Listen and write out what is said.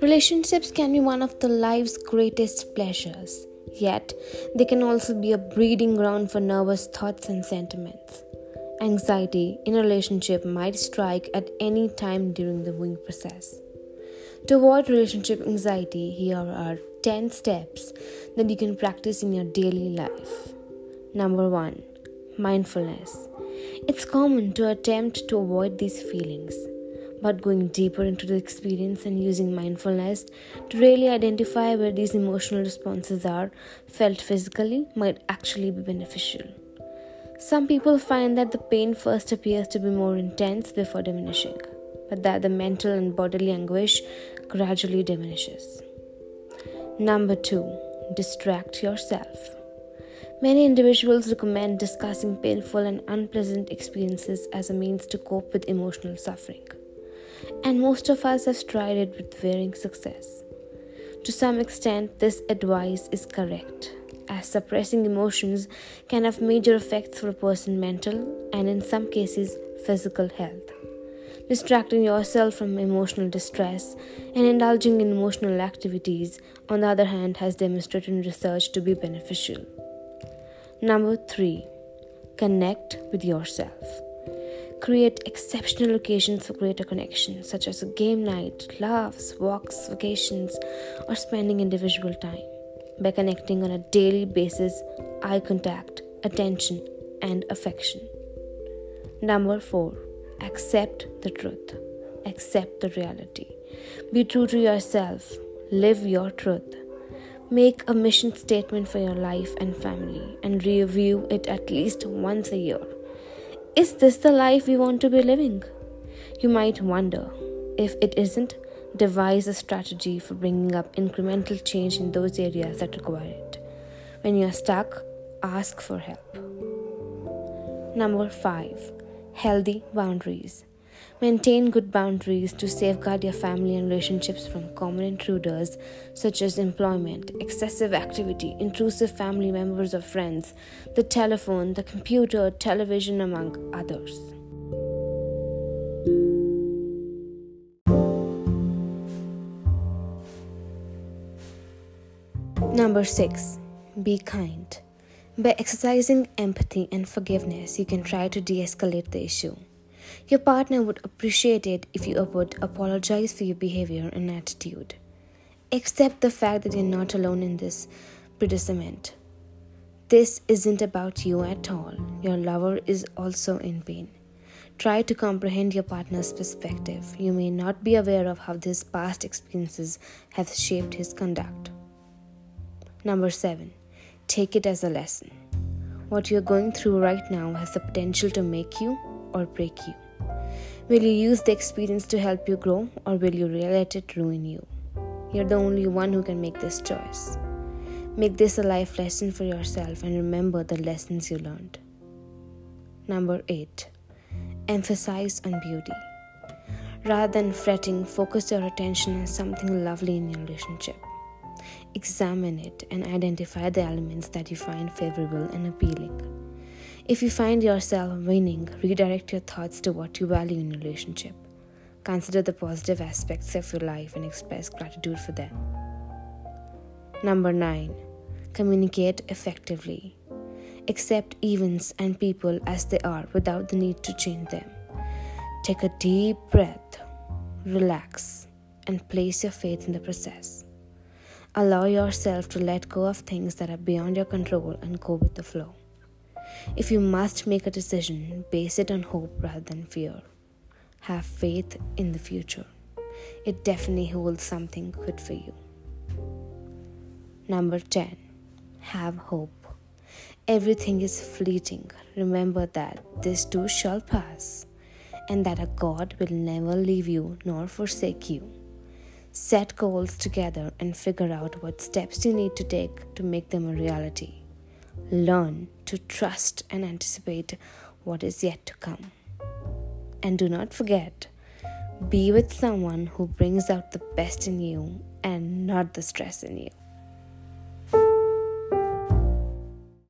Relationships can be one of the life's greatest pleasures, yet, they can also be a breeding ground for nervous thoughts and sentiments. Anxiety in a relationship might strike at any time during the wooing process. To avoid relationship anxiety, here are 10 steps that you can practice in your daily life. Number 1 Mindfulness. It's common to attempt to avoid these feelings, but going deeper into the experience and using mindfulness to really identify where these emotional responses are felt physically might actually be beneficial. Some people find that the pain first appears to be more intense before diminishing, but that the mental and bodily anguish gradually diminishes. Number two, distract yourself. Many individuals recommend discussing painful and unpleasant experiences as a means to cope with emotional suffering. And most of us have tried it with varying success. To some extent, this advice is correct as suppressing emotions can have major effects for a person's mental and, in some cases, physical health. Distracting yourself from emotional distress and indulging in emotional activities, on the other hand, has demonstrated in research to be beneficial. Number three, connect with yourself. Create exceptional occasions for greater connection, such as a game night, laughs, walks, vacations, or spending individual time by connecting on a daily basis eye contact, attention, and affection. Number four, accept the truth, accept the reality. Be true to yourself, live your truth. Make a mission statement for your life and family and review it at least once a year. Is this the life we want to be living? You might wonder if it isn't devise a strategy for bringing up incremental change in those areas that require it. When you are stuck, ask for help. Number 5. Healthy boundaries. Maintain good boundaries to safeguard your family and relationships from common intruders such as employment, excessive activity, intrusive family members or friends, the telephone, the computer, television, among others. Number 6. Be kind. By exercising empathy and forgiveness, you can try to de escalate the issue. Your partner would appreciate it if you would apologize for your behavior and attitude. Accept the fact that you're not alone in this predicament. This isn't about you at all. Your lover is also in pain. Try to comprehend your partner's perspective. You may not be aware of how these past experiences have shaped his conduct. Number seven, take it as a lesson. What you're going through right now has the potential to make you or break you. Will you use the experience to help you grow or will you let it ruin you? You're the only one who can make this choice. Make this a life lesson for yourself and remember the lessons you learned. Number 8. Emphasize on beauty. Rather than fretting, focus your attention on something lovely in your relationship. Examine it and identify the elements that you find favorable and appealing. If you find yourself winning, redirect your thoughts to what you value in a relationship. Consider the positive aspects of your life and express gratitude for them. Number 9. Communicate effectively. Accept events and people as they are without the need to change them. Take a deep breath, relax, and place your faith in the process. Allow yourself to let go of things that are beyond your control and go with the flow. If you must make a decision, base it on hope rather than fear. Have faith in the future. It definitely holds something good for you. Number 10. Have hope. Everything is fleeting. Remember that this too shall pass, and that a God will never leave you nor forsake you. Set goals together and figure out what steps you need to take to make them a reality. Learn to trust and anticipate what is yet to come. And do not forget, be with someone who brings out the best in you and not the stress in you.